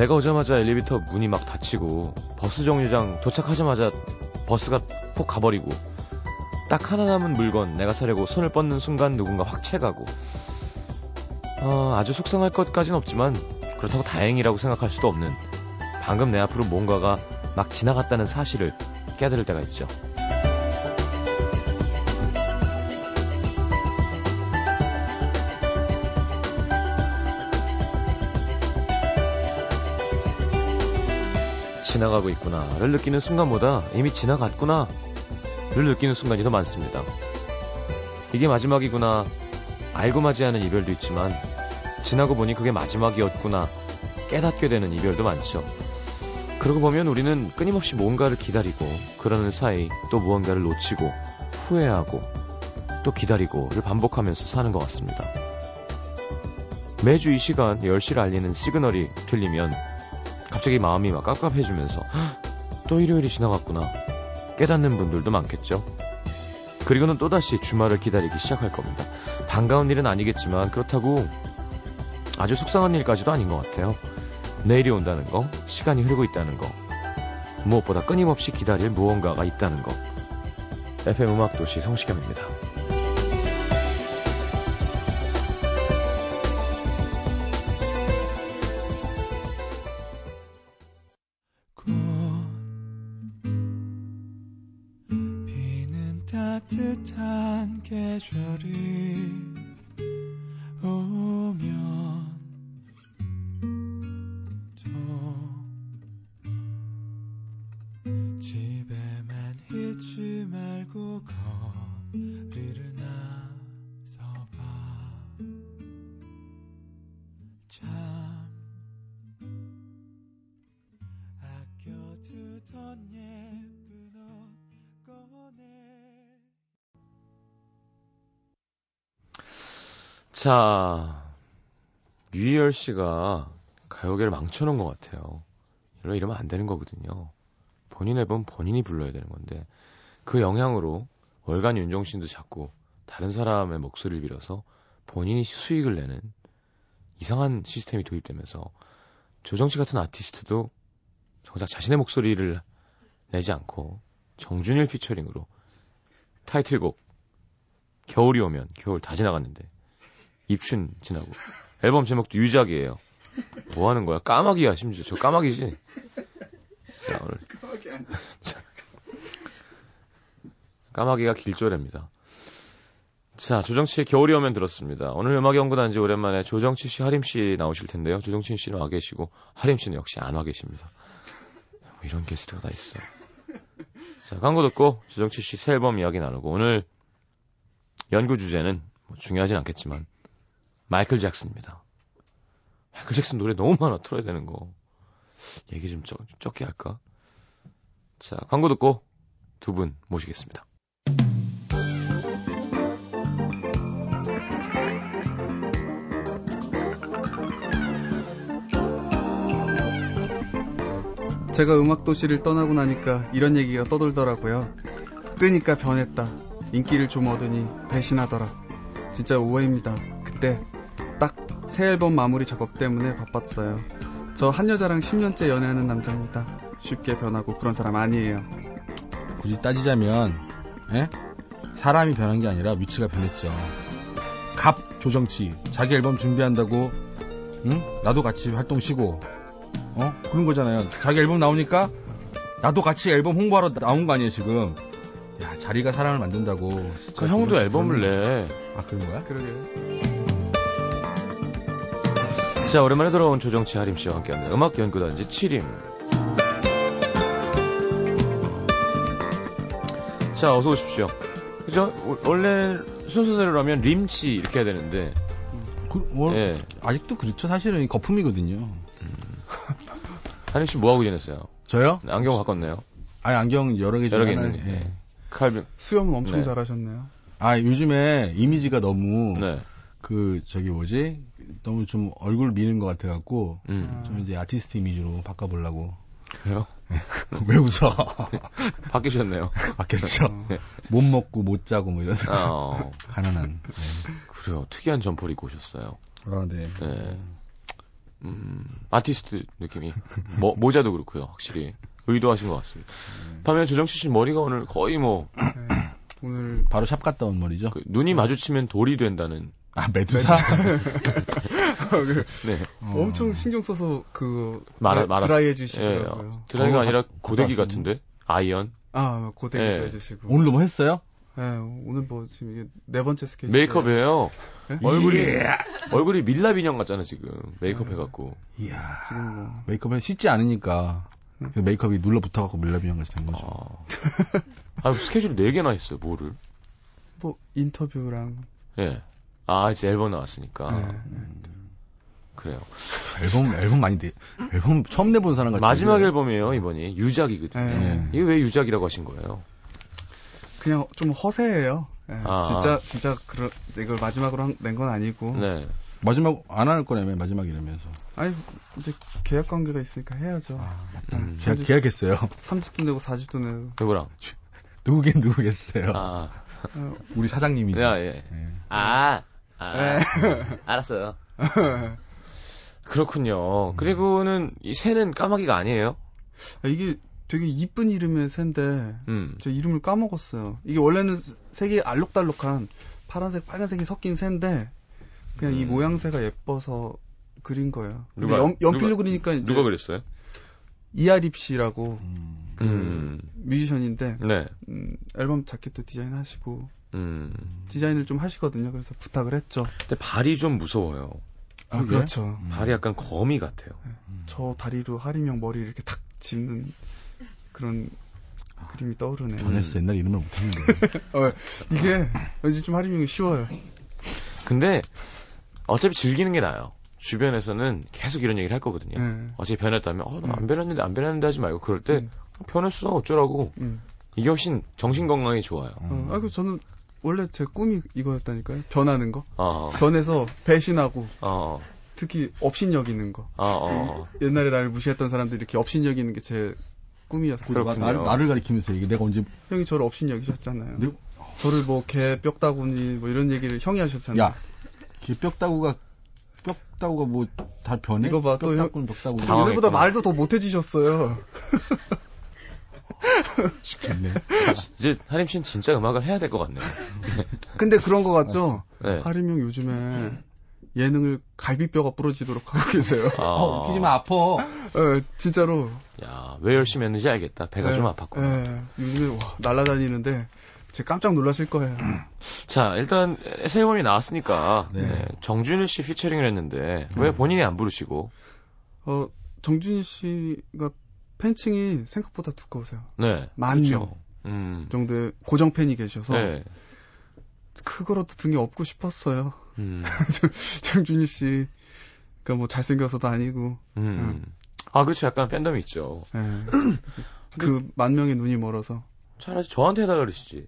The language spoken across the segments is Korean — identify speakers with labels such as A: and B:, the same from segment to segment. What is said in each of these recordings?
A: 내가 오자마자 엘리베이터 문이 막 닫히고 버스 정류장 도착하자마자 버스가 폭 가버리고 딱 하나 남은 물건 내가 사려고 손을 뻗는 순간 누군가 확 채가고 어, 아주 속상할 것까진 없지만 그렇다고 다행이라고 생각할 수도 없는 방금 내 앞으로 뭔가가 막 지나갔다는 사실을 깨달을 때가 있죠. 지나가고 있구나를 느끼는 순간보다 이미 지나갔구나를 느끼는 순간이 더 많습니다. 이게 마지막이구나 알고 맞이하는 이별도 있지만 지나고 보니 그게 마지막이었구나 깨닫게 되는 이별도 많죠. 그러고 보면 우리는 끊임없이 뭔가를 기다리고 그러는 사이 또 무언가를 놓치고 후회하고 또 기다리고를 반복하면서 사는 것 같습니다. 매주 이 시간 10시를 알리는 시그널이 들리면 갑자기 마음이 막 깝깝해지면서 또 일요일이 지나갔구나 깨닫는 분들도 많겠죠. 그리고는 또다시 주말을 기다리기 시작할 겁니다. 반가운 일은 아니겠지만 그렇다고 아주 속상한 일까지도 아닌 것 같아요. 내일이 온다는 거, 시간이 흐르고 있다는 거, 무엇보다 끊임없이 기다릴 무언가가 있다는 거. FM 음악도시 성시경입니다. 자, 유희열 씨가 가요계를 망쳐놓은 것 같아요. 이러 이러면 안 되는 거거든요. 본인 앨범 본인이 불러야 되는 건데 그 영향으로 월간 윤종신도 자꾸 다른 사람의 목소리를 빌어서 본인이 수익을 내는 이상한 시스템이 도입되면서 조정치 같은 아티스트도 정작 자신의 목소리를 내지 않고 정준일 피처링으로 타이틀곡 겨울이 오면 겨울 다 지나갔는데 입춘 지나고 앨범 제목도 유작이에요. 뭐 하는 거야? 까마귀야 심지어 저 까마귀지. 자 오늘 자, 까마귀가 길조랩니다. 자 조정치의 겨울이 오면 들었습니다. 오늘 음악 연구단지 오랜만에 조정치 씨, 하림 씨 나오실 텐데요. 조정치 씨는 와 계시고 하림 씨는 역시 안 와 계십니다. 뭐 이런 게스트가 다 있어. 자 광고 듣고 조정치 씨 새 앨범 이야기 나누고 오늘 연구 주제는 뭐 중요하진 않겠지만 마이클 잭슨입니다. 마이클 잭슨 노래 너무 많아 틀어야 되는 거. 얘기 좀 적, 적게 할까? 자, 광고 듣고 두 분 모시겠습니다.
B: 제가 음악도시를 떠나고 나니까 이런 얘기가 떠돌더라고요. 뜨니까 변했다. 인기를 좀 얻으니 배신하더라. 진짜 오해입니다. 그때 딱 새 앨범 마무리 작업 때문에 바빴어요. 저 한 여자랑 10년째 연애하는 남자입니다. 쉽게 변하고 그런 사람 아니에요.
C: 굳이 따지자면 에? 사람이 변한 게 아니라 위치가 변했죠. 갑 조정치 자기 앨범 준비한다고 응? 나도 같이 활동 쉬고 어? 그런 거잖아요. 자기 앨범 나오니까 나도 같이 앨범 홍보하러 나온 거 아니에요 지금. 야 자리가 사람을 만든다고.
A: 그 형도 앨범을 내.
C: 아 그런 거야?
B: 그러게요.
A: 자, 오랜만에 돌아온 조정치 하림 씨와 함께합니다. 음악 연구단지 7임. 자, 어서 오십시오. 그죠? 원래 순서대로라면 림치 이렇게 해야 되는데.
C: 그, 뭐,
A: 예.
C: 아직도 그렇죠. 사실은 거품이거든요.
A: 하림 씨 뭐하고 지냈어요?
C: 저요?
A: 네, 안경 바꿨네요.
C: 아니 안경 여러 개 중에
A: 여러 개
C: 하나,
A: 있는 게.
C: 예.
A: 예. 칼빈.
B: 수염 엄청
A: 네.
B: 잘하셨네요.
C: 아 요즘에 이미지가 너무
A: 네.
C: 그 저기 뭐지 너무 좀 얼굴 미는 것 같아 갖고
A: 음.
C: 좀 이제 아티스트 이미지로 바꿔 보려고
A: 그래요?
C: 왜 웃어
A: 바뀌셨네요.
C: 바뀌었죠
A: 네.
C: 못 먹고 못 자고 뭐 이런
A: 어,
C: 가난한
A: 그래요. 특이한 점퍼를 입고 오셨어요.
C: 아 네.
A: 네. 음, 아티스트 느낌이. 모, 모자도 그렇고요, 확실히. 의도하신 것 같습니다. 반면 조정치 씨 머리가 오늘 거의 뭐,
B: 네. 오늘
C: 바로 샵 갔다 온 머리죠.
A: 그 눈이 마주치면 돌이 된다는.
C: 아, 메두사?
A: 네.
C: 어.
B: 엄청 신경 써서 그
A: 말아-
B: 드라-
A: 말아-
B: 드라이
A: 예,
B: 해주시더라고요.
A: 드라이가
C: 어,
A: 아니라 고데기. 같은데? iron?
B: 아 고데기도
A: 예.
B: 해주시고.
C: 오늘도 뭐 했어요?
B: 네, 오늘 뭐 지금 이게 네 번째 스케줄.
A: 메이크업이에요.
B: 네?
A: 얼굴이, 얼굴이 밀랍 인형 같잖아, 지금. 메이크업 해갖고.
C: 이야.
B: 지금 뭐
C: 메이크업을 씻지 않으니까 그 메이크업이 눌러 붙어갖고 밀랍 인형 같이 된 거죠.
A: 아, 아 스케줄 4 개나 했어요, 뭐를.
B: 뭐 인터뷰랑
A: 예. 아, 이제 앨범 나왔으니까.
B: 네, 네.
A: 그래요.
C: 앨범 앨범 많이 돼. 앨범 처음 내본 사람 같이.
A: 마지막
C: 그래요.
A: 앨범이에요, 이번이. 유작이거든요.
B: 네.
A: 이게 왜 유작이라고 하신 거예요?
B: 그냥 좀 허세예요. 예,
A: 아.
B: 진짜 진짜 그런 이걸 마지막으로 낸 건 아니고.
A: 네.
C: 마지막 안 할 거라며 마지막이라면서.
B: 아니 이제 계약 관계가 있으니까 해야죠.
A: 음.
C: 계약, 계약했어요.
B: 30도 내고 40도 내고.
A: 누구랑?
C: 누구긴 누구겠어요.
A: 아,
B: 어,
C: 우리 사장님이죠.
A: 야, 예.
C: 예.
A: 아, 아,
B: 네.
A: 알았어요. 그렇군요. 그리고는 이 새는 까마귀가 아니에요?
B: 아, 이게 되게 이쁜 이름의 새인데
A: 음.
B: 저 이름을 까먹었어요. 이게 원래는 색이 알록달록한 파란색, 빨간색이 섞인 새인데 그냥 이
A: 음.
B: 모양새가 예뻐서 그린 거예요. 근데
A: 누가-
B: 연, 연필로
A: 누가-
B: 그리니까 이제
A: 누가 그랬어요?
B: 이아립 씨라고
C: 음.
B: 그
A: 음.
B: 뮤지션인데
A: 네.
B: 음, 앨범 자켓도 디자인하시고
A: 음.
B: 디자인을 좀 하시거든요. 그래서 부탁을 했죠.
A: 근데 발이 좀 무서워요.
B: 아,
C: 그래?
B: 그렇죠.
C: 음.
A: 발이 약간 거미 같아요.
B: 저 다리로 하림형 머리를 이렇게 탁 짚는 그런 그림이 떠오르네요.
C: 변했어. 옛날 이름을 못했는데.
B: 어, 이게 왠지 좀 하림형이 쉬워요.
A: 근데 어차피 즐기는 게 나아요. 주변에서는 계속 이런 얘기를 할 거거든요.
B: 네.
A: 어차피 변했다면, 어, 나안
B: 음.
A: 변했는데, 안 변했는데 하지 말고, 그럴 때,
B: 음.
A: 변했어, 어쩌라고.
B: 음.
A: 이게 훨씬 정신 건강에 좋아요.
B: 어, 아, 그 저는 원래 제 꿈이 이거였다니까요. 변하는 거.
A: 어,
B: 변해서 배신하고
A: 어,
B: 특히 업신여기는 거.
A: 어, 어.
B: 옛날에 나를 무시했던 사람들이 이렇게 업신여기는 게 제 꿈이었어요.
A: 그렇군요.
C: 나를, 나를 가리키면서 이게 내가 언제
B: 형이 저를 업신여기셨잖아요.
C: 내-
B: 저를 뭐 개 뼈다구니 뭐 이런 얘기를 형이 하셨잖아요.
C: 야, 이 뼈다구가 뼈다구가 뭐 다 변해?
B: 이거 봐,
C: 뼈다구는 뼈다구.
A: 당황했구나.
B: 우리보다 말도 더 못해지셨어요.
C: 좋네.
A: 이제 하림 씨는 진짜 음악을 해야 될 것 같네요.
B: 근데 그런 거 같죠?
A: 네.
B: 하림 형 요즘에 예능을 갈비뼈가 부러지도록 하고 계세요.
A: 아,
C: 어, 웃기지 마, 아파.
B: 어, 진짜로.
A: 야, 왜 열심히 했는지 알겠다. 배가
B: 예,
A: 좀 아팠구나.
B: 예, 요즘에 와, 날아다니는데 제 깜짝 놀라실 거예요.
A: 자, 일단 새 앨범이 나왔으니까
C: 네.
A: 네, 정준일 씨 피처링을 했는데 왜 본인이 안 부르시고?
B: 어, 정준희 씨가 팬층이 생각보다 두꺼우세요.
A: 네.
B: 만
A: 그쵸.
B: 명.
A: 음.
B: 정도의 고정 팬이 계셔서
A: 네.
B: 그거라도 등에 업고 싶었어요.
A: 음.
B: 정준희 씨가 뭐 잘생겨서도 아니고
A: 음. 아, 그렇죠. 약간 팬덤이 있죠.
B: 예. 그만 명의 눈이 멀어서
A: 차라리 저한테 해달라 그러시지.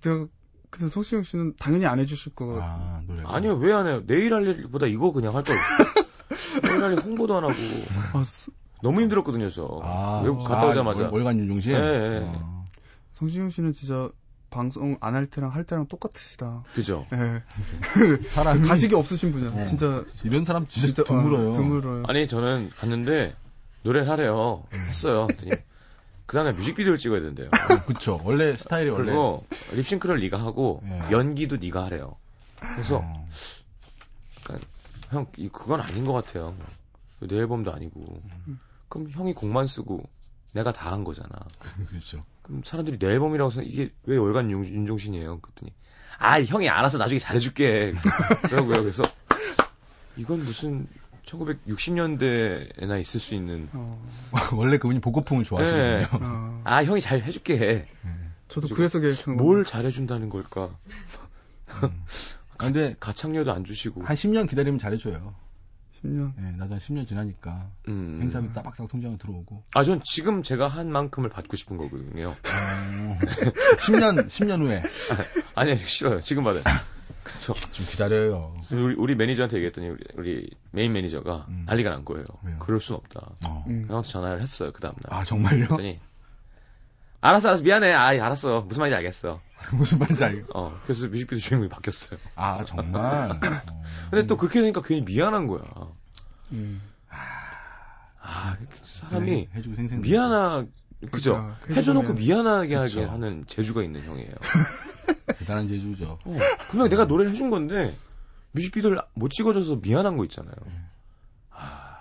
B: 제가 근데 송시영 씨는 당연히 안 해주실 거 같아요.
C: 아, 노래.
A: 아니요, 왜 안 해요? 내일 할 일보다 이거 그냥 할 걸. 내일 할 일 홍보도 안 하고.
B: 아, 수-
A: 너무 힘들었거든요, 저.
C: 아,
A: 외국 갔다
C: 아,
A: 오자마자.
C: 월, 간 윤종신?
A: 예, 예.
C: 어.
B: 송시영 씨는 진짜 방송 안 할 때랑 할 때랑 똑같으시다.
A: 그죠?
B: 예.
C: 사람이
B: 가식이 없으신 분이야.
C: 어.
B: 진짜
C: 이런 사람 진짜,
B: 진짜
C: 드물어요.
B: 어, 드물어요.
A: 아니, 저는 갔는데, 노래를 하래요. 했어요. 그 다음에 뮤직비디오를 찍어야 된대요.
C: 그쵸. 원래 스타일이 원래.
A: 그리고, 립싱크를 네가 하고,
C: 예.
A: 연기도 네가 하래요. 그래서,
C: 어.
A: 형, 이- 그건 아닌 것 같아요. 내 앨범도 아니고. 그럼 형이 곡만 쓰고, 내가 다 한 거잖아.
C: 그렇죠.
A: 그럼 사람들이 내 앨범이라고 해서 이게 왜 월간 윤, 윤종신이에요? 그랬더니 아 형이 알아서 나중에 잘해줄게 그러고요 그래서 이건 무슨 1960년대에나 있을 수 있는
B: 어,
C: 원래 그분이 보고풍을 좋아하시거든요.
A: 예.
B: 어.
A: 아 형이 잘 해줄게
B: 저도 그래서 계획한 거.
A: 뭘 잘해준다는 걸까
C: 음. 아, 근데
A: 가창료도 안 주시고
C: 한 10년 기다리면 잘해줘요.
B: 10년.
C: 예, 나도 한 10년 지나니까
A: 음.
C: 행사비 따박따박 통장에 들어오고.
A: 아, 전 지금 제가 한 만큼을 받고 싶은 거거든요.
C: 어, 10년 10년 후에
A: 아니, 싫어요. 지금 받아요. 그래서
C: 좀 기다려요.
A: 우리, 우리 매니저한테 얘기했더니 우리, 우리 메인 매니저가
C: 음.
A: 난리가 난 거예요.
C: 왜요?
A: 그럴 순 없다.
C: 어.
B: 음.
A: 형한테 전화를 했어요. 그 다음 날.
C: 아 정말요?
A: 그랬더니 알았어, 알았어, 미안해. 아, 알았어. 무슨 말인지 알겠어.
C: 무슨 말인지 알고.
A: 어, 그래서 뮤직비디오 주인공이 바뀌었어요.
C: 아 정말. 어.
A: 근데 또 그렇게 되니까 괜히 미안한 거야.
B: 음.
A: 아, 그 사람이
C: 해, 주고 생생.
A: 미안하, 그죠? 해줘놓고 미안하게 하게. 하는 재주가 있는 형이에요.
C: 대단한 제주죠.
A: 어, 분명 내가 노래를 해준 건데 뮤직비디오를 못 찍어줘서 미안한 거 있잖아요.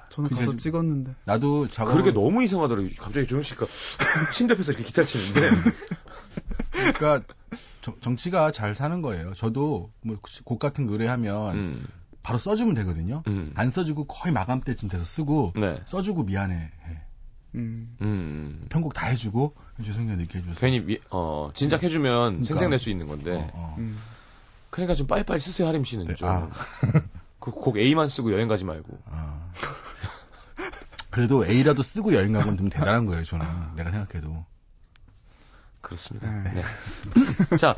B: 저는
C: 그
B: 가서
C: 제주-
B: 찍었는데.
C: 나도 작업.
A: 그렇게 너무 이상하더라고요. 갑자기 조영 씨가 침대 옆에서 이렇게 기타 치는데.
C: 그러니까 정, 정치가 잘 사는 거예요. 저도 뭐곡 같은 노래 하면
A: 음,
C: 바로 써주면 되거든요.
A: 음.
C: 안 써주고 거의 마감 때쯤 돼서 쓰고
A: 네.
C: 써주고 미안해. 해.
B: 음.
A: 음.
C: 편곡 다 해주고 죄송해요 늦게 해줘서.
A: 괜히 미, 어, 진작 해주면
C: 그러니까.
A: 생생낼 수 있는 건데.
C: 어, 어.
B: 음.
A: 그러니까 좀 빨리빨리 쓰세요, 하림 씨는.
C: 네,
A: 좀.
C: 아.
A: 그곡 A만 쓰고 여행 가지 말고.
C: 아. 그래도 A라도 쓰고 여행 간 건 좀 대단한 거예요, 저는. 내가 생각해도.
A: 그렇습니다.
B: 네.
A: 네. 자,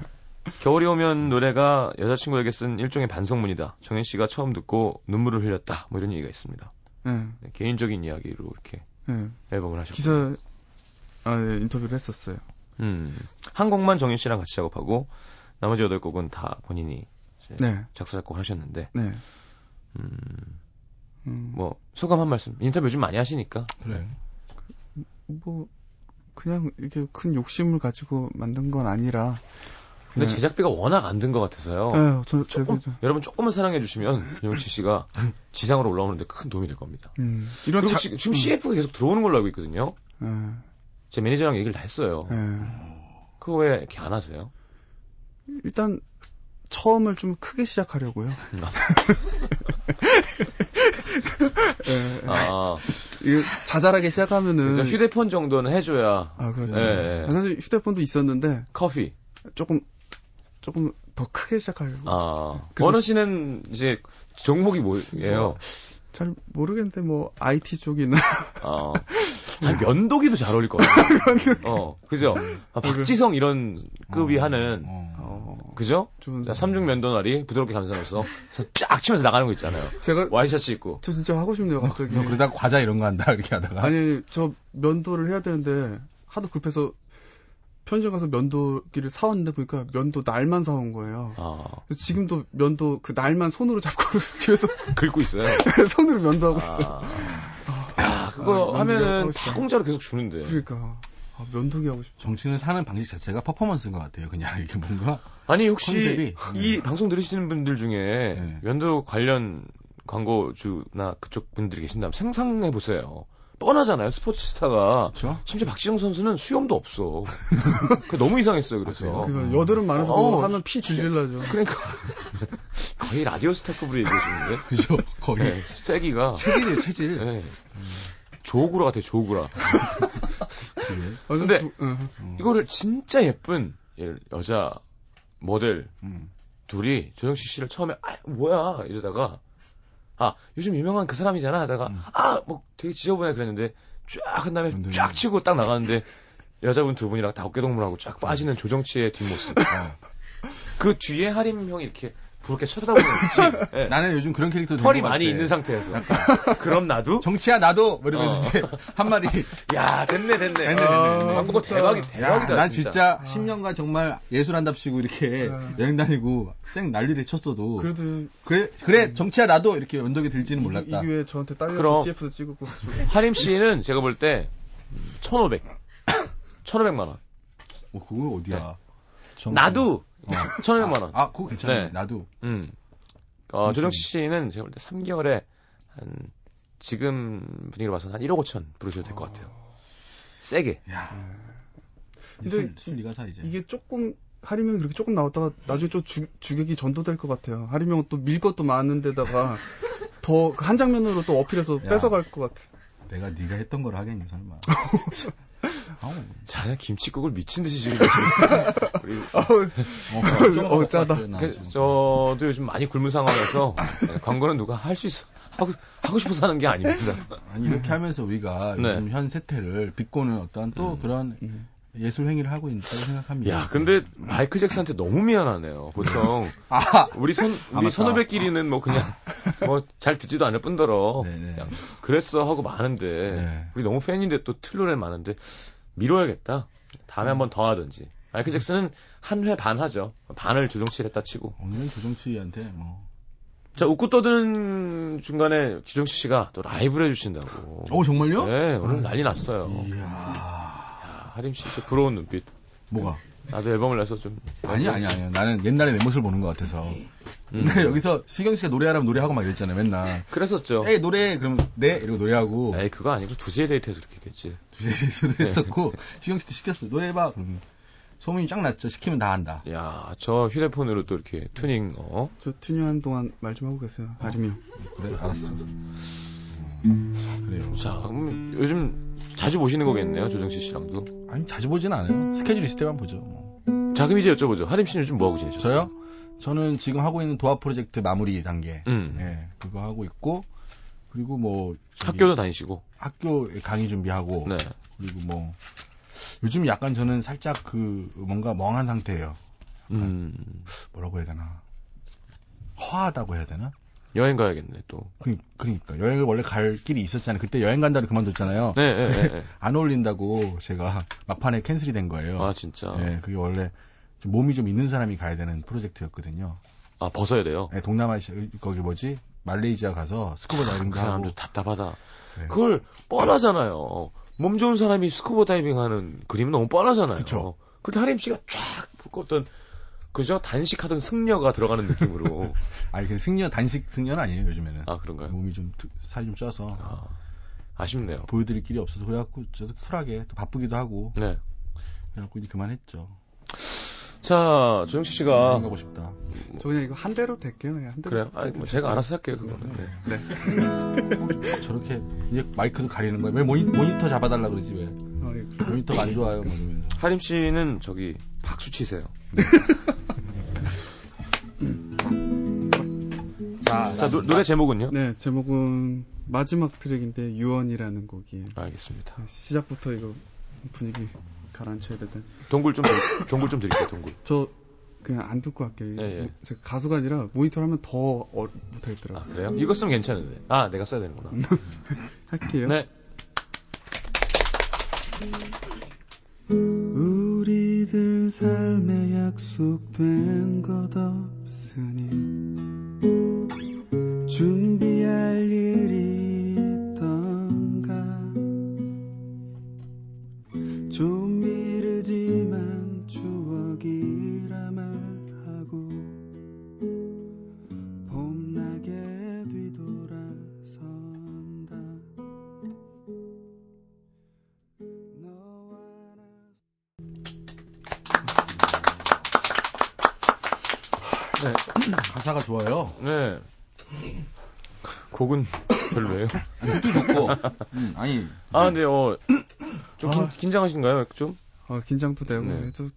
A: 겨울이 오면 노래가 여자친구에게 쓴 일종의 반성문이다. 정현 씨가 처음 듣고 눈물을 흘렸다. 뭐 이런 얘기가 있습니다.
B: 네.
A: 네, 개인적인 이야기로 이렇게
B: 네.
A: 앨범을 하셨고.
B: 기사, 아, 네, 인터뷰를 했었어요.
A: 음. 한 곡만 정현 씨랑 같이 작업하고 나머지 여덟 곡은 다 본인이
B: 네.
A: 작사 작곡 하셨는데
B: 네.
A: 음,
B: 음,
A: 뭐 소감 한 말씀. 인터뷰 요즘 많이 하시니까.
C: 그래.
B: 뭐, 그냥 이게 큰 욕심을 가지고 만든 건 아니라.
A: 근데
B: 그냥-
A: 제작비가 워낙 안 든 것 같아서요.
B: 네, 저, 저,
A: 조금,
B: 저,
A: 여러분 조금만 사랑해 주시면 윤영치 씨가 지상으로 올라오는데 큰 도움이 될 겁니다.
B: 음, 이런 자,
A: 지금,
B: 음,
A: CF가 계속 들어오는 걸로 알고 있거든요.
B: 네,
A: 제 매니저랑 얘기를 다 했어요.
B: 네.
A: 그거 왜 이렇게 안 하세요?
B: 일단, 처음을 좀 크게 시작하려고요. 예,
A: 아,
B: 이거 자잘하게 시작하면은.
A: 그래서 휴대폰 정도는 해줘야
B: 아, 그렇죠.
A: 예, 예.
B: 사실 휴대폰도 있었는데,
A: 커피.
B: 조금, 조금 더 크게 시작하려고.
A: 아,
B: 그래서-
A: 원호 씨는 이제 종목이 뭐예요?
B: 잘 모르겠는데, 뭐, IT 쪽이나.
A: 어, 한 면도기도 잘 어울릴 것 같아요. 어, 그죠? 아, 박지성 이런 급이 하는,
C: 어.
B: 어,
A: 그죠?
B: 좀.
A: 자, 삼중 면도날이 부드럽게 감싸면서 쫙 치면서 나가는 거 있잖아요.
B: 제가,
A: 와이셔츠 입고.
B: 저 진짜 하고 싶네요, 갑자기.
C: 너 그러다가 과자 이런 거 한다, 이렇게 하다가.
B: 아니, 아니, 저 면도를 해야 되는데, 하도 급해서 편의점 가서 면도기를 사왔는데 보니까 면도 날만 사온 거예요.
A: 아,
B: 그래서 지금도 면도 그 날만 손으로 잡고 집에서
A: 긁고 있어요.
B: 손으로 면도하고 있어요.
A: 아, 야, 그거
B: 아,
A: 하면은 다. 공짜로 계속 주는데.
B: 그러니까 아, 면도기 하고 싶어.
C: 정치는 사는 방식 자체가 퍼포먼스인 것 같아요. 그냥 이게 뭔가.
A: 아니 혹시
C: 컨셉이?
A: 이
C: 음.
A: 방송 들으시는 분들 중에
C: 네.
A: 면도 관련 광고주나 그쪽 분들이 계신다면 상상해 보세요. 뻔하잖아요. 스포츠 스타가
C: 그렇죠?
A: 심지어 박지성 선수는 수염도 없어. 너무 이상했어요. 그래서
C: 아?
B: 그거 여드름 많아서
A: 어,
B: 하면 피 줄질 나죠.
A: 그러니까 거의 라디오 스타급으로 얘기해 주는데
C: 그죠? 거의.
A: 네, 세기가
C: 체질이에요, 체질.
A: 네. 조구라 같아요. 조구라.
C: 네.
B: 아,
A: 근데
B: 그, 응.
A: 이거를 진짜 예쁜 예, 여자 모델
C: 음.
A: 둘이 조영식 씨를 처음에 아 뭐야 이러다가 아 요즘 유명한 그 사람이잖아 하다가
C: 음.
A: 아뭐 되게 지저분해 그랬는데 쫙 한 다음에
C: 근데-
A: 쫙 치고 딱 나가는데 여자분 두 분이랑 다 어깨동무하고 쫙 빠지는 조정치의 뒷모습
C: 어.
A: 그 뒤에 하림 형이 이렇게 부럽게 쳐다보는 거지 예.
C: 나는 요즘 그런 캐릭터
A: 털이 많이 있는 상태에서 그럼 나도
C: 정치야 나도 뭐 이러면서
A: 어.
C: 이제 한마디
A: 야 됐네 됐네
C: 됐네, 됐네,
B: 아.
A: 아, 그거 대박이
C: 야,
A: 대박이다
C: 난
A: 진짜.
C: 진짜 10년간 정말 예술한답시고 이렇게
B: 네.
C: 여행 다니고 쌩 난리를 쳤어도
B: 그래도
C: 그래 그래 정치야 나도 이렇게 언덕에 들지는 몰랐다.
B: 이, 기회에 저한테 딸려서
A: 그럼.
B: CF도 찍었고
A: 하림 씨는 제가 볼 때 1,500 1,500만 원
C: 어, 그거 어디야? 정-
A: 나도
C: 어.
A: 1,500만 원
C: 아, 그거 괜찮네.
A: 네.
C: 나도.
A: 음. 어, 조정치 씨는 제가 볼 때 3개월에 한 지금 분위기로 봐서는 한 1억 5천 부르셔도 될 것 같아요. 세게.
C: 야.
B: 근데
C: 네가 사 이제.
B: 이게 조금 하리명이 그렇게 조금 나왔다가 나중에 좀 주, 주객이 전도될 것 같아요. 하리명은 또 밀 것도 많은데다가 더 한 장면으로 또 어필해서
C: 야.
B: 뺏어갈 것 같아.
C: 내가 네가 했던 걸 하겠니 설마. 아우.
A: 자네 김치국을 미친 듯이 지금 드시고 우리
C: 어,
B: 어, 짜다.
A: 그, 저도 요즘 많이 굶은 상황에서 네, 광고는 누가 할 수 있어 하고 하고 싶어서 하는 게 아닙니다.
C: 아니 이렇게 하면서 우리가
A: 네.
C: 요즘 현 세태를 비꼬는 어떤 또
A: 음.
C: 그런
B: 음.
C: 예술 행위를 하고 있다고 생각합니다.
A: 야, 근데 마이클 잭슨한테 너무 미안하네요. 보통
C: 아,
A: 우리 선
C: 아,
A: 우리. 선후배끼리는 뭐 그냥 뭐 잘 듣지도 않을 뿐더러
C: 네네.
A: 그냥 그랬어 하고 많은데
C: 네.
A: 우리 너무 팬인데 또 틀로래 많은데 미뤄야겠다. 다음에 한번 더 하든지. 마이클 잭슨은 한 회 반 하죠. 반을 조정치를 했다 치고.
C: 오늘은 조정치한테 뭐
A: 자, 웃고 떠드는 중간에 기정씨 씨가 또 라이브를 해주신다고.
C: 오, 정말요?
A: 네, 오늘 난리 났어요.
C: 이야.
A: 야, 하림 씨 부러운 눈빛.
C: 뭐가?
A: 나도 앨범을 내서 좀.
C: 아니, 아니, 아니. 나는 옛날에 내 모습을 보는 것 같아서.
A: 음.
C: 근데 여기서 시경 씨가 노래하라면 노래하고 막 이랬잖아요, 맨날.
A: 그랬었죠.
C: 에이, 노래! 그럼, 네! 이러고 노래하고.
A: 에이, 그거 아니고 두시의 데이트에서 그렇게 했겠지.
C: 두데에서도 했었고, 시경 씨도 시켰어. 노래해봐. 그러면 소문이 쫙 났죠. 시키면 다 한다.
A: 야, 저 휴대폰으로 또 이렇게 튜닝, 어?
B: 저 튜닝 하는 동안 말 좀 하고 계세요. 하림이 형.
C: 그래, 알았어. 그래요.
A: 자, 그럼 요즘 자주 보시는 거겠네요, 조정치 씨랑도.
C: 아니, 자주 보진 않아요. 스케줄 있을 때만 보죠. 뭐.
A: 자, 그럼 이제 여쭤보죠. 하림 씨는 요즘 뭐하고 지내셨어요?
C: 저요? 저는 지금 하고 있는 도합 프로젝트 마무리 단계.
A: 음.
C: 예, 그거 하고 있고, 그리고 뭐,
A: 학교도 다니시고.
C: 학교 강의 준비하고,
A: 네.
C: 그리고 뭐, 요즘 약간 저는 살짝 그, 뭔가 멍한 상태예요.
A: 음,
C: 뭐라고 해야 되나. 허하다고 해야 되나?
A: 여행 가야겠네, 또.
C: 그, 그러니까. 여행을 원래 갈 길이 있었잖아요. 그때 여행 간다를 그만뒀잖아요.
A: 네, 네, 네, 네.
C: 안 어울린다고 제가 막판에 캔슬이 된 거예요.
A: 아, 진짜.
C: 네, 그게 원래 좀 몸이 좀 있는 사람이 가야 되는 프로젝트였거든요.
A: 아, 벗어야 돼요.
C: 네, 동남아시아, 거기 뭐지? 말레이시아 가서 스쿠버 다이빙도
A: 그
C: 하고.
A: 사람도 답답하다.
C: 네.
A: 그걸 뻔하잖아요. 몸 좋은 사람이 스쿠버 다이빙 하는 그림은 너무 뻔하잖아요.
C: 그쵸.
A: 근데 하림 씨가 쫙 어떤 그죠? 단식하던 승려가 들어가는 느낌으로.
C: 아니, 그 승려, 단식 승려는 아니에요, 요즘에는.
A: 아, 그런가요?
C: 몸이 좀, 트- 살이 좀 쪄서.
A: 아, 아쉽네요.
C: 보여드릴 길이 없어서. 그래갖고, 저도 쿨하게, 또 바쁘기도 하고.
A: 네.
C: 그래갖고 이제 그만했죠.
A: 자, 조영식 씨가
C: 여행 가고 싶다.
B: 저 그냥 이거 한 대로 될게요. 그냥 한 대로.
A: 그래요? 아니, 뭐 제가 알아서 할게요, 그거는. 네.
B: 네.
C: 저렇게, 이제 마이크도 가리는 거예요. 왜 모니, 모니터 잡아달라 그러지, 왜.
B: 어, 이거.
C: 모니터가 안 좋아요, 뭐 이러면서.
A: 하림 씨는 저기 박수 치세요.
C: 자,
A: 자, 노, 노래 제목은요?
B: 네, 제목은 마지막 트랙인데 유언이라는 곡이에요.
A: 알겠습니다.
B: 시작부터 이거 분위기 가라앉혀야 되는데
A: 동굴 좀, 드- 동굴 좀 드릴게요, 동굴.
B: 저 그냥 안 듣고 할게요.
A: 예, 예.
B: 제가 가수가 아니라 모니터를 하면 더 어,
A: 아,
B: 못하겠더라고요.
A: 그래요? 이거 쓰면 괜찮은데. 아, 내가 써야 되는구나.
B: 할게요.
A: 네.
B: 우리들 삶에 약속된 것 없으니 준비할 일이 있던가 좀 이르지만 추억이라 말하고 봄나게 뒤돌아선다 너와 나
A: 네.
C: 가사가 좋아요.
A: 네. 곡은 별로예요.
C: 또 좋고. 음, 아니.
A: 아, 근데, 어, 좀
B: 아.
A: 긴, 긴장하신가요? 좀?
B: 어, 긴장도 되고
A: 네.
B: 그래도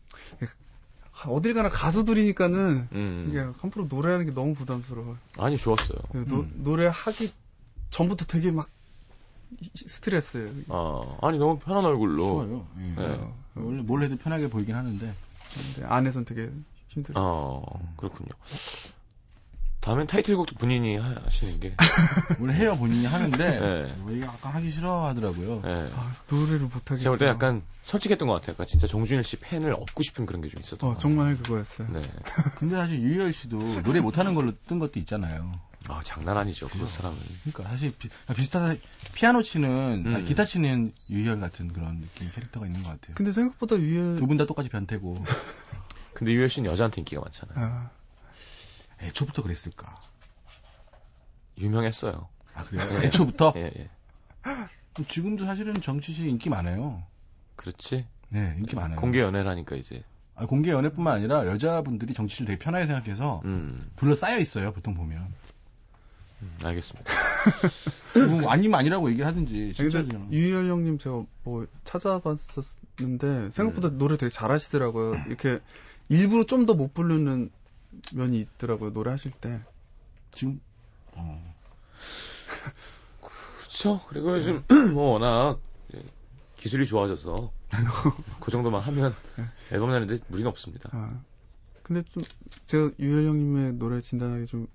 B: 어딜 가나 가수들이니까는
A: 음.
B: 이게 함부로 노래하는 게 너무 부담스러워.
A: 아니, 좋았어요.
B: 노,
C: 음.
B: 노래하기 전부터 되게 막 이- 스트레스예요.
A: 아, 아니, 너무 편한 얼굴로.
C: 좋아요. 예.
A: 네.
C: 원래 뭘 해도 편하게 보이긴 하는데.
B: 안에선 되게 힘들어.
A: 어, 그렇군요. 다음엔 타이틀곡도 본인이 하- 하시는 게.
C: 원래 해요 본인이 하는데
A: 네.
C: 뭐 이게 약간 하기 싫어하더라고요.
A: 예.
B: 아, 노래를 못 하겠어요.
A: 제가 볼 때 약간 솔직했던 것 같아요. 약간 진짜 정준일 씨 팬을 얻고 싶은 그런 게 좀 있었던
B: 어,
A: 것 같아요.
B: 정말 그거였어요.
A: 네.
C: 근데 사실 유희열 씨도 노래 못하는 걸로 뜬 것도 있잖아요.
A: 아, 장난 아니죠. 그 사람은.
C: 그러니까 사실 비, 비슷하다. 피아노 치는
A: 음.
C: 아니, 기타 치는 유희열 같은 그런 느낌 캐릭터가 있는 것 같아요.
B: 근데 생각보다 유열
C: 두 분 다 똑같이 변태고
A: 근데 유열 씨는 여자한테 인기가 많잖아요.
B: 아,
C: 애초부터 그랬을까?
A: 유명했어요.
C: 아 그래요? 애초부터?
A: 예, 예.
C: 지금도 사실은 정치 씨 인기 많아요.
A: 그렇지.
C: 네, 인기 많아요.
A: 공개 연애라니까 이제.
C: 아, 공개 연애뿐만 아니라 여자분들이 정치 씨를 되게 편하게 생각해서
A: 음,
C: 둘러싸여 있어요. 보통 보면.
A: 음, 알겠습니다.
C: 뭐 아니면 아니라고 얘기를 하든지.
B: 유열 형님 제가 뭐 찾아봤었는데 생각보다
A: 음.
B: 노래 되게 잘하시더라고요. 이렇게 일부러 좀 더 못 부르는 면이 있더라고요. 노래하실 때.
C: 지금 어.
A: 그렇죠. 그리고 요즘 뭐 워낙 기술이 좋아져서 그 정도만 하면 앨범 내는데 무리는 없습니다.
B: 아. 근데 좀 제가 유열 형님의 노래 진단하기 좀,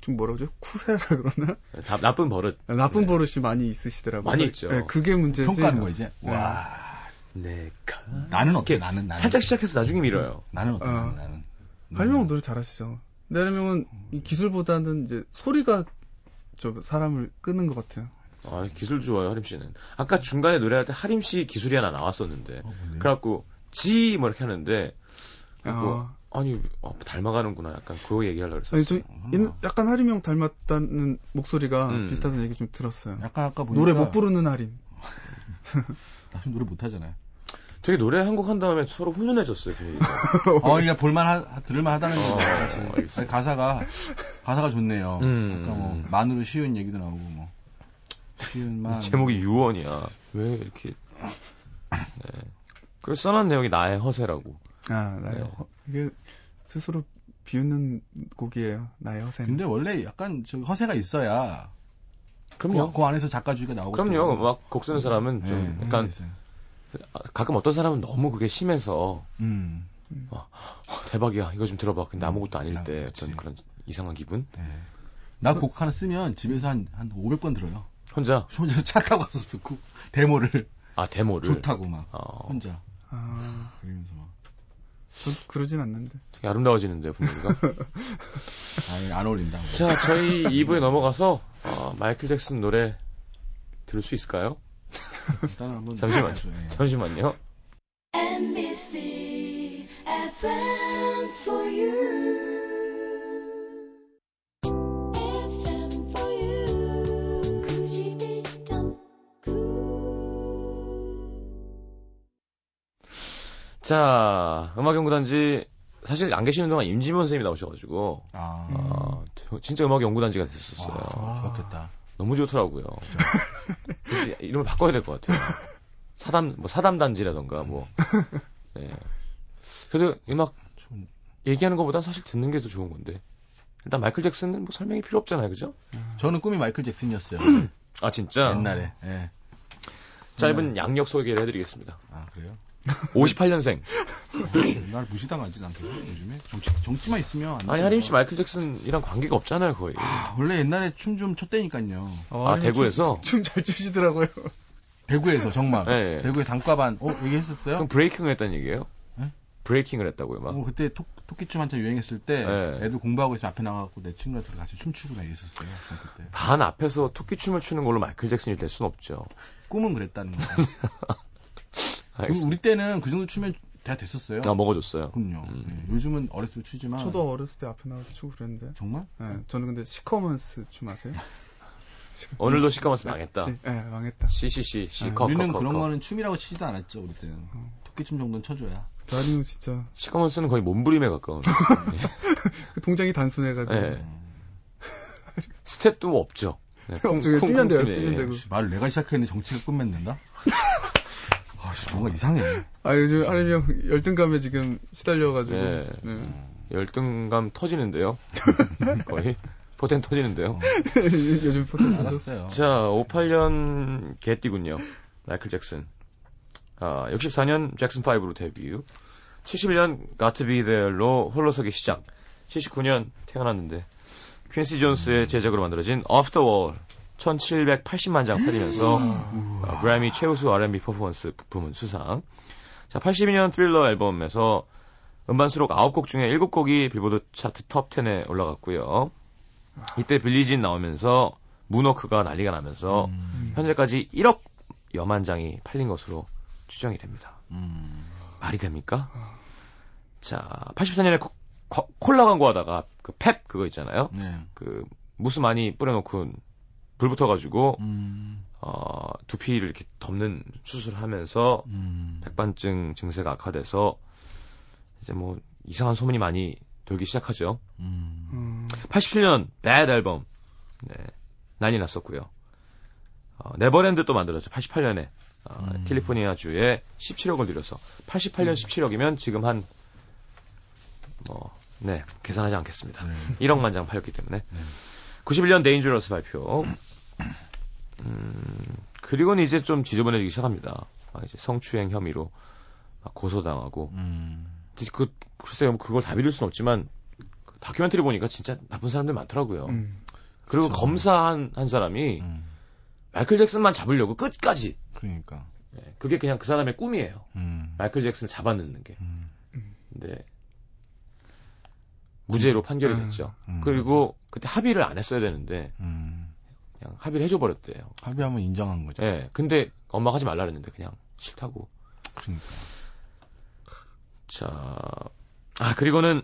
B: 좀 뭐라고 그러죠? 쿠세라 그러나?
A: 다 나쁜 버릇.
B: 나쁜
A: 네.
B: 버릇이 많이 있으시더라고요.
A: 많이 있죠.
B: 네, 그게 문제지.
C: 평가하는 거 이제.
B: 네.
C: 와.
A: 내가
C: 나는 어때? 나는 나는.
A: 살짝 시작해서 나중에 밀어요.
C: 나는 어때?
B: 어.
C: 나는. 나는.
B: 할명 노래 잘하시죠. 내려명은 이 기술보다는 이제 소리가 좀 사람을 끄는 것 같아요.
A: 아, 기술 좋아요, 하림 씨는. 아까 중간에 노래할 때 하림 씨 기술이 하나 나왔었는데.
C: 어?
A: 그래갖고, 지, 뭐 이렇게 하는데,
B: 아,
A: 아니, 어, 닮아가는구나. 약간 그거 얘기하려고 그랬었어.
B: 아니 저
C: 어,
B: 옛- 약간 하림이 형 닮았다는 목소리가
A: 음.
B: 비슷하다는 얘기 좀 들었어요.
C: 약간 아까 보니까
B: 노래 못 부르는 하림.
C: 나 지금 노래 못 하잖아요.
A: 되게 노래 한 곡 한 다음에 서로 훈훈해졌어요, 분위기가.
C: 어, 그러니까 볼만 하, 들을만 하다는
A: 어,
C: 거죠.
A: 알겠습니다.
C: 아니, 가사가 가사가 좋네요.
A: 음.
C: 아까 뭐 만으로 쉬운 얘기도 나오고 뭐 쉬운 만
A: 제목이 유언이야. 왜 이렇게. 네. 그리고 써놓은 내용이 나의 허세라고.
B: 아, 나의
A: 네.
B: 허- 이게 스스로 비웃는 곡이에요. 나의 허세는.
C: 근데 원래 약간 저 허세가 있어야
A: 그럼요.
C: 그, 그 안에서 작가주의가 나오고
A: 그럼요. 막 곡 쓰는 사람은 좀
C: 네,
A: 약간
C: 있어요.
A: 가끔 어떤 사람은 너무 그게 심해서
C: 음.
A: 어, 대박이야 이거 좀 들어봐 근데 아무것도 아닐
C: 아,
A: 때
C: 그치.
A: 어떤 그런 이상한 기분
C: 네. 나곡 하나 쓰면 집에서 한, 한 500번 들어요.
A: 혼자
C: 혼자 차 타고 가서 듣고, 데모를.
A: 아 데모를
C: 좋다고 막,
A: 어,
C: 혼자.
B: 아,
C: 그러면서 막.
B: 전 그러진 않는데.
A: 되게 아름다워지는데 분위기가
C: 아니, 안 어울린다.
A: 자 저희 2부에 넘어가서 어, 마이클 잭슨 노래 들을 수 있을까요? 잠시만요.
C: 예.
A: 잠시만요
D: NBC FM for you. FM for you. 91.9.
A: 자 음악연구단지 사실 안 계시는 동안 임지문 선생님이 나오셔가지고
C: 아.
A: 어, 진짜 음악연구단지가 됐었어요
C: 와, 좋았겠다.
A: 너무 좋더라고요. 그래서 이름을 바꿔야 될 것 같아요. 사담, 뭐 사담 단지라던가 뭐. 네. 그래도 음악
C: 좀,
A: 얘기하는 것보단 사실 듣는 게 더 좋은 건데. 일단 마이클 잭슨은 뭐 설명이 필요 없잖아요, 그죠?
C: 저는 꿈이 마이클 잭슨이었어요.
A: 아 진짜.
C: 옛날에. 예.
A: 짧은 양력 소개를 해드리겠습니다.
C: 아, 그래요?
A: 58년생.
C: 날 무시당하지, 난 계속 요즘에. 정치, 정치만 있으면. 안
A: 아니. 하림 씨 마이클 잭슨이랑 관계가 없잖아요, 거의.
C: 아, 원래 옛날에 춤 좀 췄다니까요.
A: 아, 대구에서?
B: 춤 잘 추시더라고요.
C: 대구에서 정말.
A: 네.
C: 대구에 단과반. 어, 얘기했었어요?
A: 그럼 breaking을 했다는 얘기예요?
C: 네?
A: breaking을 했다고요, 막.
C: 어, 그때 토, 토끼춤 한참 유행했을 때
A: 네.
C: 애들 공부하고 있으면 앞에 나가고 내 친구들이랑 같이 춤추고 막 이랬었어요. 중학교 때.
A: 반 앞에서 토끼 춤을 추는 걸로 마이클 잭슨이 될 순 없죠.
C: 꿈은 그랬다는 거.
A: 알겠습니다.
C: 우리 때는 그 정도 추면 다 됐었어요.
A: 아, 먹어줬어요.
C: 그럼요.
A: 음.
C: 예, 요즘은 어렸을 때 추지만
B: 저도 어렸을 때 앞에 나가서 추고 그랬는데.
C: 정말
B: 네, 저는 근데 시커먼스 춤 아세요?
A: 오늘도 시커먼스 망했다.
B: 네, 네, 망했다.
A: CCC, C,
B: 아,
A: 커,
C: 우리는
A: 커,
C: 그런
A: 커.
C: 거는 춤이라고 치지도 않았죠. 우리 때는
B: 어.
C: 토끼춤 정도는 쳐줘야.
B: 나리는 진짜
A: 시커먼스는 거의 몸부림에 가까운.
B: 그 동작이 단순해가지고.
A: 네. 스텝도 뭐 없죠. 네.
B: 뛰면 되고.
C: 혹시 말을 내가 시작했는데 정치가 끝맺는다? 아, 씨, 뭔가 이상해.
B: 아, 요즘 하림이 형 열등감에 지금 시달려가지고.
A: 네.
B: 네.
A: 열등감 터지는데요. 거의. 포텐 터지는데요.
B: 요즘 포텐 알았어.
C: 알았어요.
A: 자, 58년 개띠군요. 마이클 잭슨. 아, 64년 잭슨 5로 데뷔. 71년 Got to Be There로 홀로서기 시작. 79년 태어났는데 퀸시 존스의 제작으로 만들어진 Off the Wall 1780만 장 팔리면서 어, 그래미 최우수 R&B 퍼포먼스 부문 수상. 자, 82년 트릴러 앨범에서 음반 수록 9곡 중에 7곡이 빌보드 차트 톱 10에 올라갔고요. 이때 빌리진 나오면서 문워크가 난리가 나면서
C: 음,
A: 현재까지 1억 여만 장이 팔린 것으로 추정이 됩니다.
C: 음.
A: 말이 됩니까? 자, 84년에 코, 코- 콜라 광고 하다가 그 펩 그거 있잖아요.
C: 네.
A: 그 무스 많이 뿌려놓고 불 붙어가지고
C: 음,
A: 어, 두피를 이렇게 덮는 수술을 하면서
C: 음.
A: 백반증 증세가 악화돼서 이제 뭐 이상한 소문이 많이 돌기 시작하죠.
C: 음.
B: 음,
A: 87년 Bad 앨범 네, 난리 났었고요. 어, 네버랜드 또 만들었죠. 88년에 어,
C: 음.
A: 캘리포니아 주에 17억을 들여서 88년
C: 음.
A: 17억이면 지금 한 뭐, 네, 계산하지 않겠습니다.
C: 네.
A: 1억만 장 팔렸기 때문에.
C: 네.
A: 91년 데인저러스 발표. 음, 그리고는 이제 좀 지저분해지기 시작합니다. 아, 이제 성추행 혐의로 막 고소당하고.
C: 음.
A: 그, 글쎄요, 그걸 다 믿을 수는 없지만, 그 다큐멘터리 보니까 진짜 나쁜 사람들 많더라고요.
B: 음.
A: 그리고
C: 그쵸.
A: 검사 한, 한 사람이
C: 음.
A: 마이클 잭슨만 잡으려고 끝까지.
C: 그러니까.
A: 예, 그게 그냥 그 사람의 꿈이에요.
C: 음.
A: 마이클 잭슨을 잡아넣는 게.
C: 음.
A: 근데 무죄로 판결이
B: 음.
A: 됐죠.
C: 음,
A: 그리고 그때 합의를 안 했어야 되는데
C: 음.
A: 그냥 합의를 해줘 버렸대요.
C: 합의하면 인정한 거죠.
A: 예. 근데 엄마가 하지 말라 그랬는데 그냥 싫다고.
C: 그러니까.
A: 자, 아 그리고는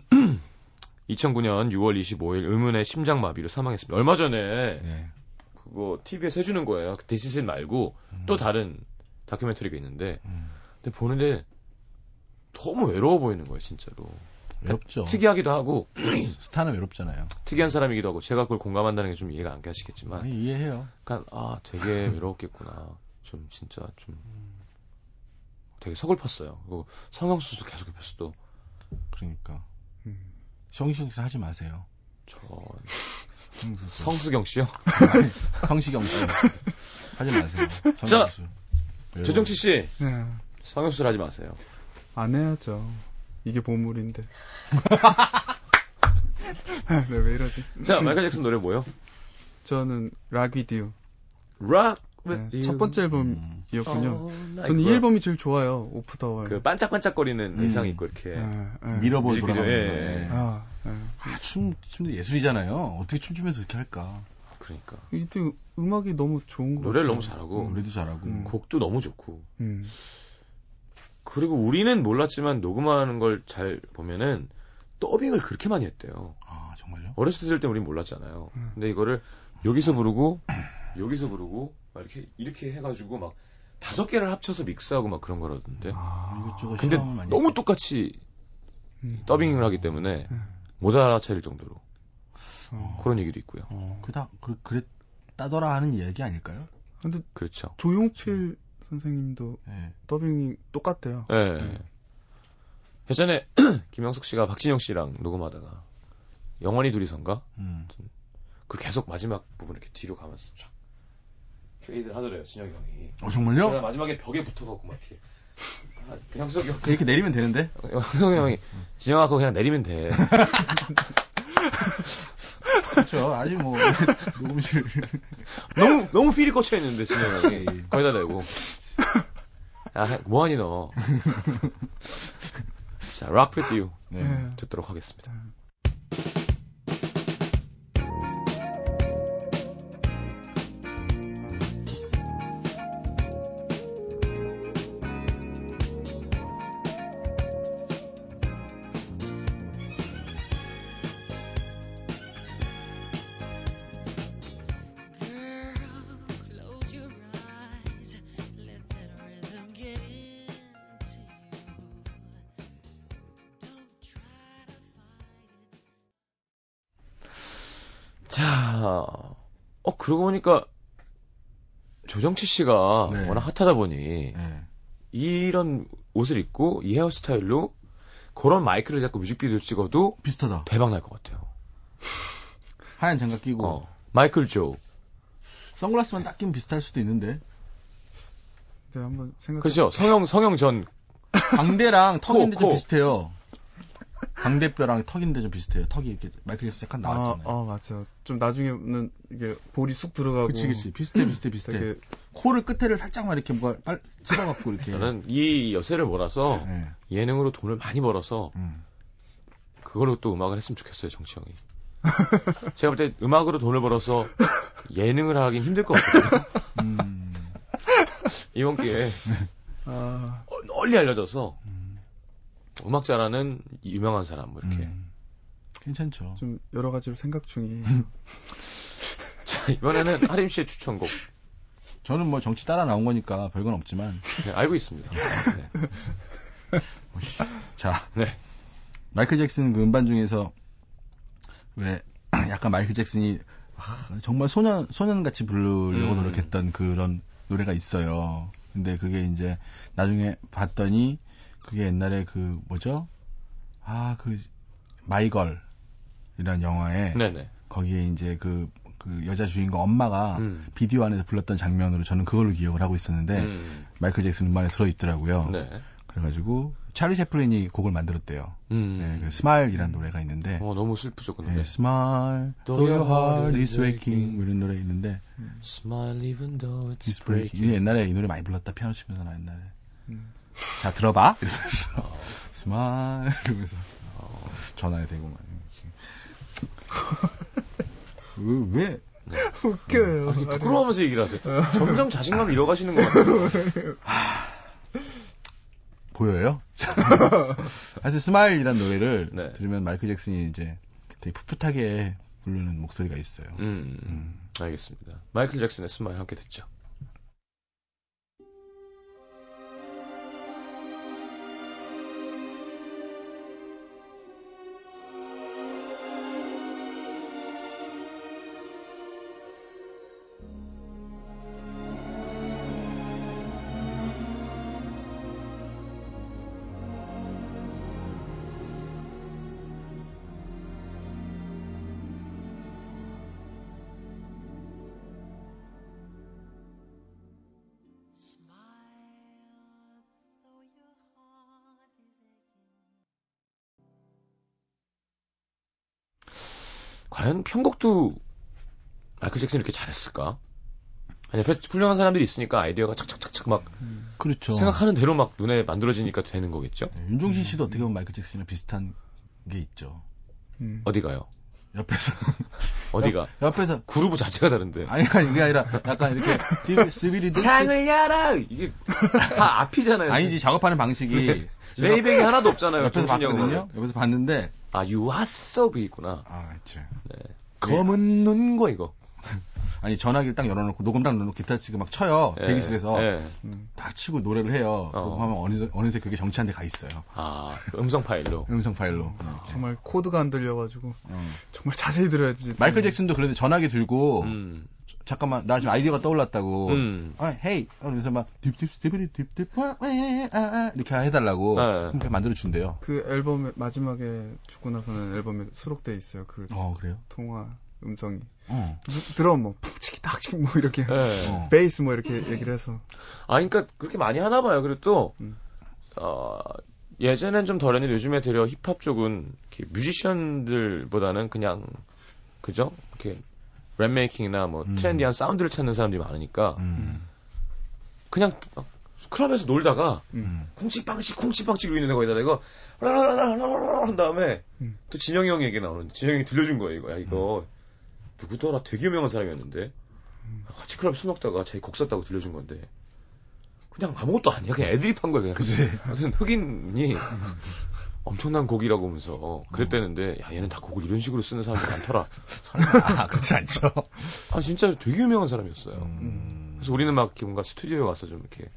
A: 2009년 6월 25일 의문의 심장마비로 사망했습니다. 얼마 전에
C: 네.
A: 그거 TV에서 해주는 거예요. 그 디시즌 말고
C: 음.
A: 또 다른 다큐멘터리가 있는데
C: 음.
A: 근데 보는데 너무 외로워 보이는 거예요, 진짜로.
C: 외롭죠.
A: 특이하기도 하고
C: 스타는 외롭잖아요.
A: 특이한 사람이기도 하고 제가 그걸 공감한다는 게 좀 이해가 안 가시겠지만
C: 아니, 이해해요.
A: 약간 아 되게 외로웠겠구나. 좀 진짜 좀 되게 서글펐어요. 그리고 성형수술 계속 옆에서 또
C: 그러니까.
B: 음.
C: 성시경 씨 하지 마세요.
A: 저
C: 성수술.
A: 성수경 씨요.
C: 성시경 씨. 하지 마세요.
A: 자,
C: 성수술. 외로워.
A: 조정치 씨
B: 네.
A: 성형수술 하지 마세요.
B: 안 해야죠. 이게 보물인데. 네, 왜 이러지?
A: 자 마이클 잭슨 노래 뭐요?
B: 저는 락 위디오.
A: Rock
B: 네. 첫 번째
C: 음.
B: 앨범이었군요.
A: All night.
B: 저는 이
A: 그거
B: 앨범이 제일 좋아요. 오프 더 월.
A: 그 반짝반짝거리는
C: 음.
A: 의상 입고 이렇게
B: 네, 네.
A: 뮤직비디오,
C: 돌아가는
A: 예,
C: 거.
A: 예.
C: 예.
B: 아, 네.
C: 아, 춤, 춤도 예술이잖아요. 어떻게 춤추면서 이렇게 할까?
A: 그러니까
B: 이때 음악이 너무 좋은 거
A: 노래를
B: 같아요.
A: 너무 잘하고
C: 노래도 잘하고.
B: 음.
A: 곡도 너무 좋고
B: 음.
A: 그리고 우리는 몰랐지만 녹음하는 걸 잘 보면은 더빙을 그렇게 많이 했대요.
C: 아, 정말요?
A: 어렸을 때 우린 몰랐잖아요.
B: 음.
A: 근데 이거를 여기서 부르고 여기서 부르고 막 이렇게 이렇게 해가지고 막 다섯 개를 합쳐서 믹스하고 막 그런 거라던데.
B: 아,
C: 이것저것
A: 근데 너무
C: 했죠.
A: 똑같이
B: 음.
A: 더빙을 하기 때문에
B: 음.
A: 못 알아차릴 정도로
B: 어.
A: 그런 얘기도 있고요.
B: 어.
C: 그다, 그, 그랬다더라 하는 얘기 아닐까요?
B: 근데
A: 그렇죠.
B: 조용필 선생님도
C: 예.
B: 더빙이 똑같대요.
A: 예.
B: 음.
A: 예전에 김형석 씨가 박진영 씨랑 녹음하다가 영원히 둘이선가?
C: 음.
A: 그 계속 마지막 부분 이렇게 뒤로 가면서 쫙 fade를 하더래요, 진영이 형이.
C: 어, 정말요?
A: 마지막에 벽에 붙어갖고 막 이렇게. 아, 그 형석이 형,
C: 이렇게 내리면 되는데?
A: 형석이 형이 진영아 그거 그냥 내리면 돼.
C: 그렇죠. 아직 뭐, 녹음실.
A: 너무 너무 필이 꽂혀 있는데 진영 형이 거기다 대고. 야, 뭐하니 너? 자, Rock with You
C: 네.
B: 네.
A: 듣도록 하겠습니다. 그러고 보니까 조정치 씨가
C: 네.
A: 워낙 핫하다 보니
C: 네.
A: 이런 옷을 입고 이 헤어스타일로 그런 마이크를 잡고 뮤직비디오 찍어도
C: 비슷하다.
A: 대박 날 것 같아요.
C: 하얀 장갑 끼고.
A: 어, 마이클 조.
C: 선글라스만 딱 끼면 비슷할 수도 있는데.
B: 네, 한번 생각.
A: 그렇죠. 성형 성형 전
C: 광대랑 턱인데
A: 코,
C: 좀
A: 코.
C: 비슷해요. 광대뼈랑 턱인데 좀 비슷해요. 턱이 이렇게 마이크에서 약간
B: 아,
C: 나왔잖아요.
B: 어, 맞아. 좀 나중에는 이게 볼이 쑥 들어가고.
C: 그치, 그치. 비슷해, 비슷해, 비슷해.
B: 되게
C: 코를 끝에를 살짝만 이렇게 뭐가 빨, 집어갖고 이렇게.
A: 저는 이 여세를 몰아서
C: 네.
A: 예능으로 돈을 많이 벌어서
C: 음.
A: 그걸로 또 음악을 했으면 좋겠어요, 정치 형이. 제가 볼 때 음악으로 돈을 벌어서 예능을 하긴 힘들 것 같거든요.
C: 음.
A: 이번 기회에
B: 아,
A: 널리 알려져서
C: 음.
A: 음악 잘하는 유명한 사람 뭐 이렇게.
C: 음. 괜찮죠.
B: 좀 여러 가지로 생각 중이.
A: 자 이번에는 하림 씨의 추천곡
C: 저는 뭐 정치 따라 나온 거니까 별건 없지만.
A: 네, 알고 있습니다. 네.
C: 자.
A: 네.
C: 마이클 잭슨 그 음반 중에서 왜 약간 마이클 잭슨이 아, 정말 소년 소년 같이 부르려고
A: 음.
C: 노력했던 그런 노래가 있어요. 근데 그게 이제 나중에 봤더니 그게 옛날에 그 뭐죠? 아 그 마이걸이라는 영화에
A: 네네.
C: 거기에 이제 그, 그 여자 주인공 엄마가
A: 음.
C: 비디오 안에서 불렀던 장면으로 저는 그걸로 기억을 하고 있었는데
A: 음.
C: 마이클 잭슨 음반에 들어 있더라고요.
A: 네.
C: 그래가지고 찰리 채플린이 곡을 만들었대요.
A: 음.
C: 네, 그 Smile이라는 노래가 있는데
A: 어 너무 슬프죠 그 노래.
C: 네, Smile,
A: though
C: your
A: your
C: heart is aching 이런 노래 있는데
A: Smile even though it's
C: breaking. 옛날에 이 노래 많이 불렀다 피아노 치면서 나 옛날에
B: 음.
C: 자 들어봐 이러면서 Smile 이러면서 전화에 대고 말이야. 왜, 왜?
B: 웃겨요.
A: 아니, 부끄러워하면서 얘기를 하세요. 점점 자신감을 잃어가시는 것 같아요.
C: 보여요? 하여튼 Smile이란 노래를
A: 네.
C: 들으면 마이클 잭슨이 이제 되게 풋풋하게 부르는 목소리가 있어요.
A: 음,
C: 음.
A: 알겠습니다. 마이클 잭슨의 Smile 함께 듣죠. 과연 편곡도 마이클 잭슨이 이렇게 잘했을까? 아니, 옆에 훌륭한 사람들이 있으니까 아이디어가 착착착착 막
C: 그렇죠.
A: 생각하는 대로 막 눈에 만들어지니까 되는 거겠죠?
C: 네, 윤종신 씨도 어떻게 보면 마이클 잭슨이랑 비슷한 게 있죠.
B: 음.
A: 어디가요?
C: 옆에서
A: 어디가?
C: 옆 에서
A: 그루브 자체가 다른데.
C: 아니 아니 그게 아니라 약간 이렇게 띠- 스비리드
A: 창을 열어! 이게 다 앞이잖아요.
C: 아니지 작업하는 방식이
A: 레이백이 하나도 없잖아요.
C: 옆에서 봤거든요. 옆에서 봤는데
A: 아, you are so b 있구나.
C: 아 그렇죠.
A: 검은 눈거 이거.
C: 아니 전화기를 딱 열어놓고 녹음 딱 넣어놓고 기타 치고 막 쳐요
A: 예,
C: 대기실에서
A: 예.
C: 딱 치고 노래를 해요.
A: 어.
C: 녹음하면 어느새, 어느새 그게 정치한 데 가 있어요.
A: 아, 음성 파일로.
C: 음성 파일로.
A: 아.
C: 이렇게.
B: 정말 코드가 안 들려가지고
C: 어.
B: 정말 자세히 들어야 되지.
C: 마이클 잭슨도 그런데 전화기 들고
A: 음.
C: 잠깐만 나 지금 아이디어가 떠올랐다고.
A: 음.
C: 아, 헤이. 그래서 막 딥딥 스비리 딥딥 아, 아, 아, 이렇게 해달라고
A: 네.
C: 그냥 만들어 준대요.
B: 그 앨범에 마지막에 죽고 나서는 앨범에 수록돼 있어요. 그
C: 어 그래요?
B: 통화 음성이
C: 어.
B: 드럼 뭐 푹치기 딱치기 뭐 이렇게
A: 예.
C: 어.
B: 베이스 뭐 이렇게 얘기를 해서
A: 아, 그러니까 그렇게 많이 하나 봐요. 그리고 또,
B: 음.
A: 어, 예전엔 좀 덜했는데 요즘에 되려 힙합 쪽은 이렇게 뮤지션들보다는 그냥, 그죠? 이렇게 랩 making이나 뭐
C: 음.
A: trendy한 사운드를 찾는 사람들이 많으니까
C: 음.
A: 그냥 막 클럽에서 놀다가
C: 음.
A: 쿵치빵치 쿵치빵치 이러고 있는데 거기다 이거 라라라라라라 한 다음에
B: 음.
A: 또 진영이 형 얘기 나오는 진영이 들려준 거예요 이거. 야 이거. 누구더라? 되게 유명한 사람이었는데. 같이 클럽 술 먹다가 자기 곡 썼다고 들려준 건데. 그냥 아무것도 아니야. 그냥 애드립 한 거야 그냥. 무슨 흑인이 엄청난 곡이라고 하면서 그랬대는데 야 얘는 다 곡을 이런 식으로 쓰는 사람들 많더라
C: 아, 그렇지 않죠.
A: 아 진짜 되게 유명한 사람이었어요
C: 음.
A: 그래서 우리는 막 뭔가 스튜디오에 와서 좀 이렇게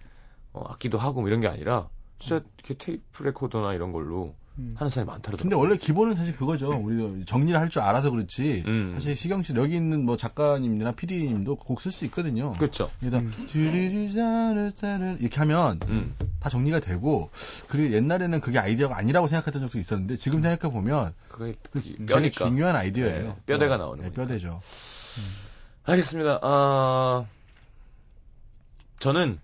A: 어, 악기도 하고 뭐 이런 게 아니라 진짜 이렇게 테이프 레코더나 이런 걸로
B: 음.
A: 하는 사람이 많더라고요.
C: 근데 원래 기본은 사실 그거죠. 우리 정리를 할 줄 알아서 그렇지.
A: 음.
C: 사실 시경 씨 여기 있는 뭐 작가님이나 PD님도 곡 쓸 수 있거든요.
A: 그렇죠.
C: 그래서 쥐리리자르자르 이렇게 하면
A: 음.
C: 다 정리가 되고 그리고 옛날에는 그게 아이디어가 아니라고 생각했던 적도 있었는데 지금 생각해 보면
A: 그게
C: 그
A: 뼈니까.
C: 중요한 아이디어예요.
A: 네, 뼈대가
C: 어,
A: 나오는
C: 네. 뼈대죠.
A: 알겠습니다. 아 저는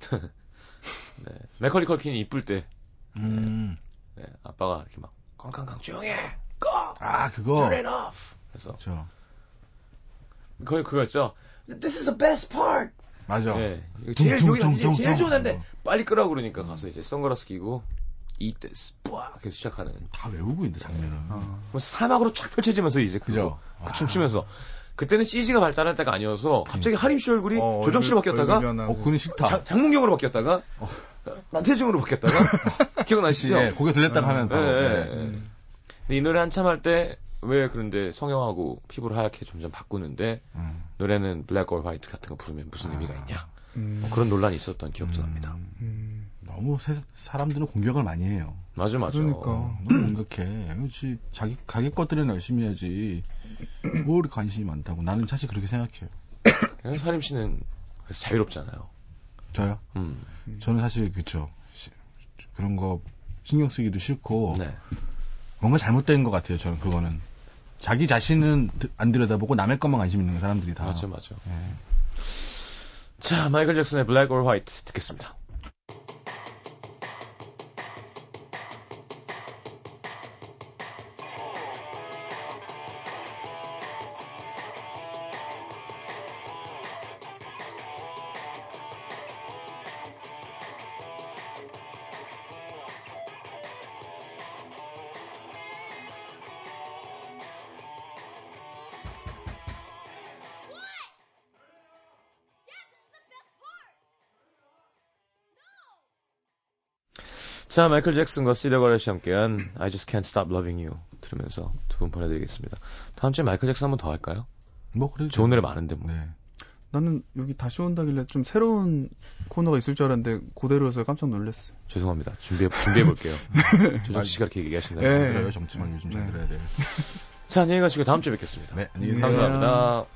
A: 네, 맥컬리 컬킨이 이쁠 때
C: 음.
A: 네, 아빠가 이렇게 막 깡깡깡 조용해 꺼
C: 아 그거
A: turn it off 그래서
C: 그렇죠.
A: 거기 그거였죠. This is the best part.
C: 맞아.
A: 네, 제일
C: 둥,
A: 여기가
C: 둥,
A: 이제
C: 둥,
A: 제일
C: 둥.
A: 좋은데
C: 어.
A: 빨리 끄라고 그러니까 가서 이제 선글라스 끼고 eat this 뿌악 계속 시작하는
C: 다 외우고 있는데 장면은.
B: 아,
A: 뭐 사막으로 쫙 펼쳐지면서 이제
C: 그죠?
A: 그 춤추면서 그때는 CG가 발달할 때가 아니어서 갑자기 하림 씨 얼굴이
B: 어,
A: 조정 씨로 바뀌었다가
B: 얼굴.
C: 어, 그건 싫다.
A: 장, 장문경으로 바뀌었다가 나태중으로 바뀌었다가 기억나시죠?
C: 예, 고개 돌렸다가 하면
A: 예,
C: 바로.
A: 예,
C: 예.
A: 예. 근데 이 노래 한참 할 때 왜 그런데 성형하고 피부를 하얗게 점점 바꾸는데
C: 음.
A: 노래는 블랙 or 화이트 같은 거 부르면 무슨 의미가 있냐
B: 음,
A: 뭐 그런 논란이 있었던 기억도 납니다.
B: 음,
C: 너무 세- 사람들은 공격을 많이 해요.
A: 맞아 맞아.
B: 그러니까.
C: 너무 공격해. 그렇지. 자기 자기 것들은 열심히 해야지. 뭘 관심이 많다고. 나는 사실 그렇게 생각해요.
A: 그냥 사림 씨는 그래서 자유롭잖아요.
C: 저요?
A: 음.
C: 저는 사실 그쵸. 시- 그런 거 신경 쓰기도 싫고
A: 네.
C: 뭔가 잘못된 것 같아요. 저는 그거는 자기 자신은 드- 안 들여다보고 남의 것만 관심 있는 사람들이 다.
A: 맞아 맞아.
C: 예.
A: 자 마이클 잭슨의 블랙 or 화이트 듣겠습니다. 자, 마이클 잭슨과 시더 거렛이 함께한 I Just Can't Stop Loving You 들으면서 두 분 보내드리겠습니다. 다음 주에 마이클 잭슨 한번 더 할까요?
C: 뭐 그래.
A: 좋은 노래 많은데 뭐.
C: 네.
B: 나는 여기 다시 온다길래 좀 새로운 코너가 있을 줄 알았는데 그대로여서 깜짝 놀랐어요.
A: 죄송합니다. 준비해 준비해 볼게요. 조정 씨가 그렇게 얘기하신다면.
B: 네.
C: 잘 들어요. 정치만 요즘 잘
B: 네.
C: 들어야 돼.
A: 자, 안녕히 가시고 다음 주에 뵙겠습니다.
C: 네, 안녕히 계세요.
A: 감사합니다.